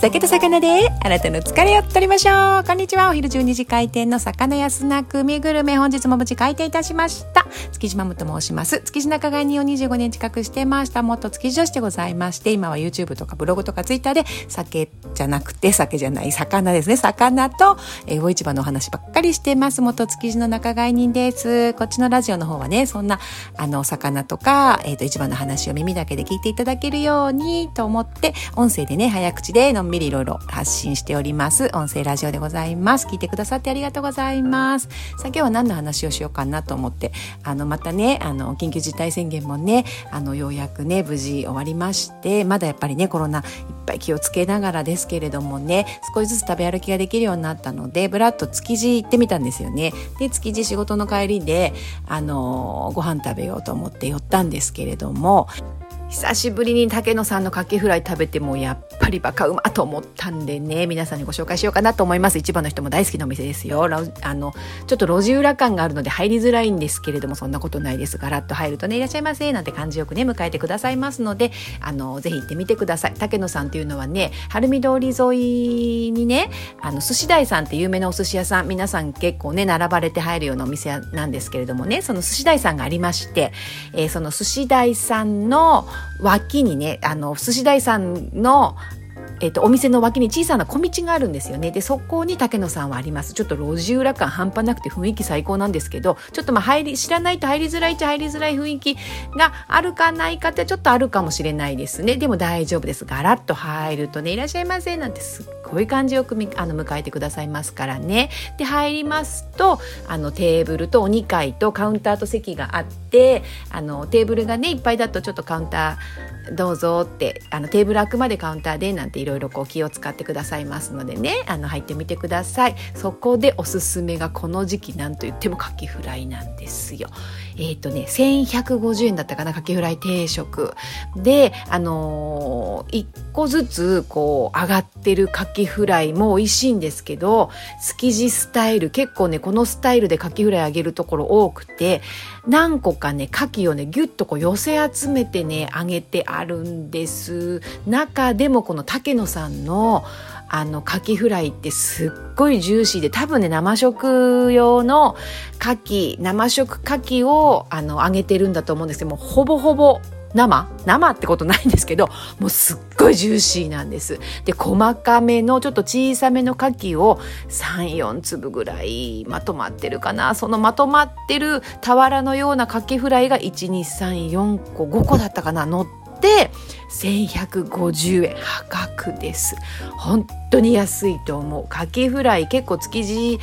酒と魚であなたの疲れを取りましょう。こんにちは。お昼12時開店の魚屋スナック海グルメ本日も無事開店いたしました。築地マムと申します築地仲買人を25年近くしてました元築地女子でございまして今は YouTube とかブログとか Twitter で酒じゃなくて酒じゃない魚ですね魚と、えー、魚市場のお話ばっかりしてます元築地の仲買人ですこっちのラジオの方はねそんなあの魚とか、えー、と市場の話を耳だけで聞いていただけるようにと思って音声でね早口でのんびりいろいろ発信しております。音声ラジオでございます。聞いてくださってありがとうございます。さあ今日は何の話をしようかなと思って、あの、またね、あの、緊急事態宣言もね、あの、ようやくね、無事終わりまして、まだやっぱりね、コロナいっぱい気をつけながらですけれどもね、少しずつ食べ歩きができるようになったので、ぶらっと築地行ってみたんですよね。で、築地仕事の帰りで、あの、ご飯食べようと思って寄ったんですけれども、久しぶりに竹野さんのかけフライ食べてもやっぱりバカうまと思ったんでね。皆さんにご紹介しようかなと思います。一番の人も大好きなお店ですよ。あのちょっと路地裏感があるので入りづらいんですけれどもそんなことないです。ガラッと入るとねいらっしゃいませなんて感じよくね迎えてくださいますのであのぜひ行ってみてください。竹野さんっていうのはね晴海通り沿いにねあの寿司台さんって有名なお寿司屋さん皆さん結構ね並ばれて入るようなお店なんですけれどもねその寿司台さんがありまして、えー、その寿司台さんの脇にね、あの、寿司台さんの、えっと、お店の脇に小さな小道があるんですよね。で、そこに竹野さんはあります。ちょっと路地裏感半端なくて雰囲気最高なんですけど、ちょっとまあ入り、知らないと入りづらいっちゃ入りづらい雰囲気があるかないかってちょっとあるかもしれないですね。でも大丈夫です。ガラッと入るとね、いらっしゃいませなんてすっごい感じよくあの迎えてくださいますからね。で、入りますと、あのテーブルとお2階とカウンターと席があって、あのテーブルがね、いっぱいだとちょっとカウンター、どうぞってあのテーブルあくまでカウンターでなんていろいろ気を使ってくださいますのでねあの入ってみてください。そこでおすすめがこの時期なんといってもカキフライなんですよ。えっ、ー、とね1150円だったかなカキフライ定食。であのー、1個ずつこう上がってるカキフライも美味しいんですけど築地スタイル結構ねこのスタイルでカキフライあげるところ多くて何個かね牡蠣をねギュッとこう寄せ集めてね揚げてあるんです。中でもこの竹野さんのあの、牡蠣フライってすっごいジューシーで、多分ね、生食用の牡蠣、生食牡蠣を、あの、揚げてるんだと思うんですけども、ほぼほぼ生生ってことないんですけど、もうすっごいジューシーなんです。で、細かめの、ちょっと小さめの牡蠣を3、4粒ぐらいまとまってるかな。そのまとまってる俵のような牡蠣フライが1、2、3、4個、5個だったかな、乗って、1150円破格です。本当に安いと思う。カキフライ結構築地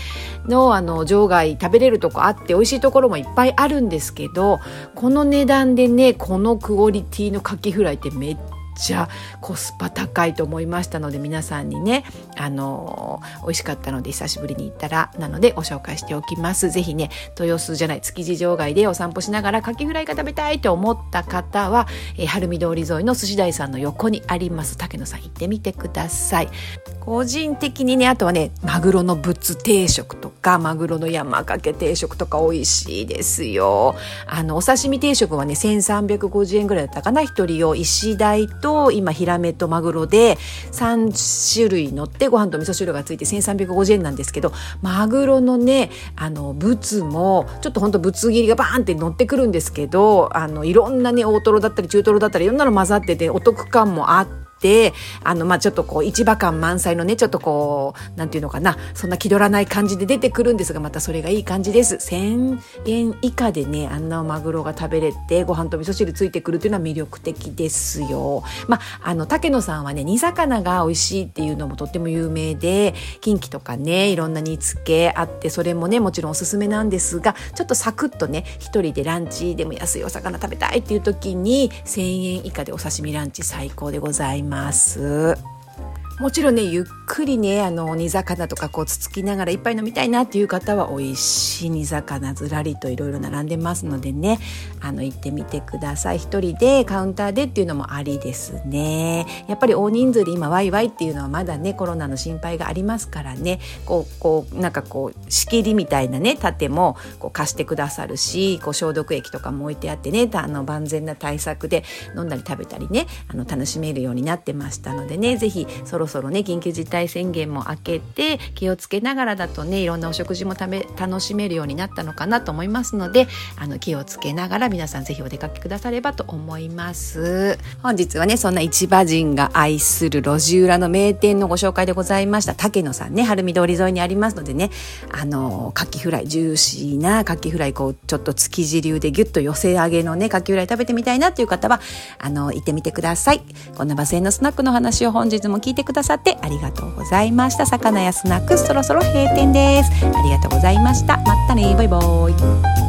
のあの場外食べれるとこあって美味しいところもいっぱいあるんですけどこの値段でねこのクオリティのカキフライってめっちゃコスパ高いと思いましたので皆さんにねあの美味しかったので久しぶりに行ったらなのでご紹介しておきます。ぜひね豊洲じゃない築地場外でお散歩しながらカキフライが食べたいと思った方は、えー、晴海通り沿いの寿司台さんの横にあります。竹野さん行ってみてください。個人的にねあとはねマグロのぶつ定食とかマグロの山かけ定食とか美味しいですよあのお刺身定食はね1350円ぐらいだったかな一人用石鯛と今ヒラメとマグロで3種類乗ってご飯と味噌汁がついて1350円なんですけどマグロのねあのブツもちょっとほんとぶつ切りがバーンって乗ってくるんですけどあのいろんなね大トロだったり中トロだったりいろんなの混ざっててお得感もあって。て、あの、まあ、ちょっとこう、市場感満載のね、ちょっとこう、なんていうのかな、そんな気取らない感じで出てくるんですが、またそれがいい感じです。1000円以下でね、あんなマグロが食べれて、ご飯と味噌汁ついてくるっていうのは魅力的ですよ。まあ、あの、竹野さんはね、煮魚が美味しいっていうのもとっても有名で、近畿とかね、いろんな煮付けあって、それもね、もちろんおすすめなんですが、ちょっとサクッとね、一人でランチでも安いお魚食べたいっていう時に、1000円以下でお刺身ランチ最高でございます。ます。もちろんねゆっくりねあの煮魚とかこうつつきながら一杯飲みたいなっていう方は美味しい煮魚ずらりといろいろ並んでますのでね。あの行ってみてください。一人でカウンターでっていうのもありですね。やっぱり大人数で今ワイワイっていうのはまだねコロナの心配がありますからね。こうこうなんかこう仕切りみたいなね盾もこう貸してくださるしこう消毒液とかも置いてあってねあの万全な対策で飲んだり食べたりねあの楽しめるようになってましたのでね。是非そろそろね緊急事態宣言も明けて気をつけながらだとねいろんなお食事も食べ楽しめるようになったのかなと思いますのであの気をつけながら皆さんぜひお出かけくださればと思います。本日はねそんな市場人が愛する路地裏の名店のご紹介でございました。竹野さんね晴海通り沿いにありますのでねあのカキフライジューシーなカキフライこうちょっと築地流でギュッと寄せ上げのねカキフライ食べてみたいなっていう方はあの行ってみてください。こんなバスへのスナックの話を本日も聞いてくださってありがとうございました。魚やスナックそろそろ閉店です。ありがとうございました。またねバイバイ。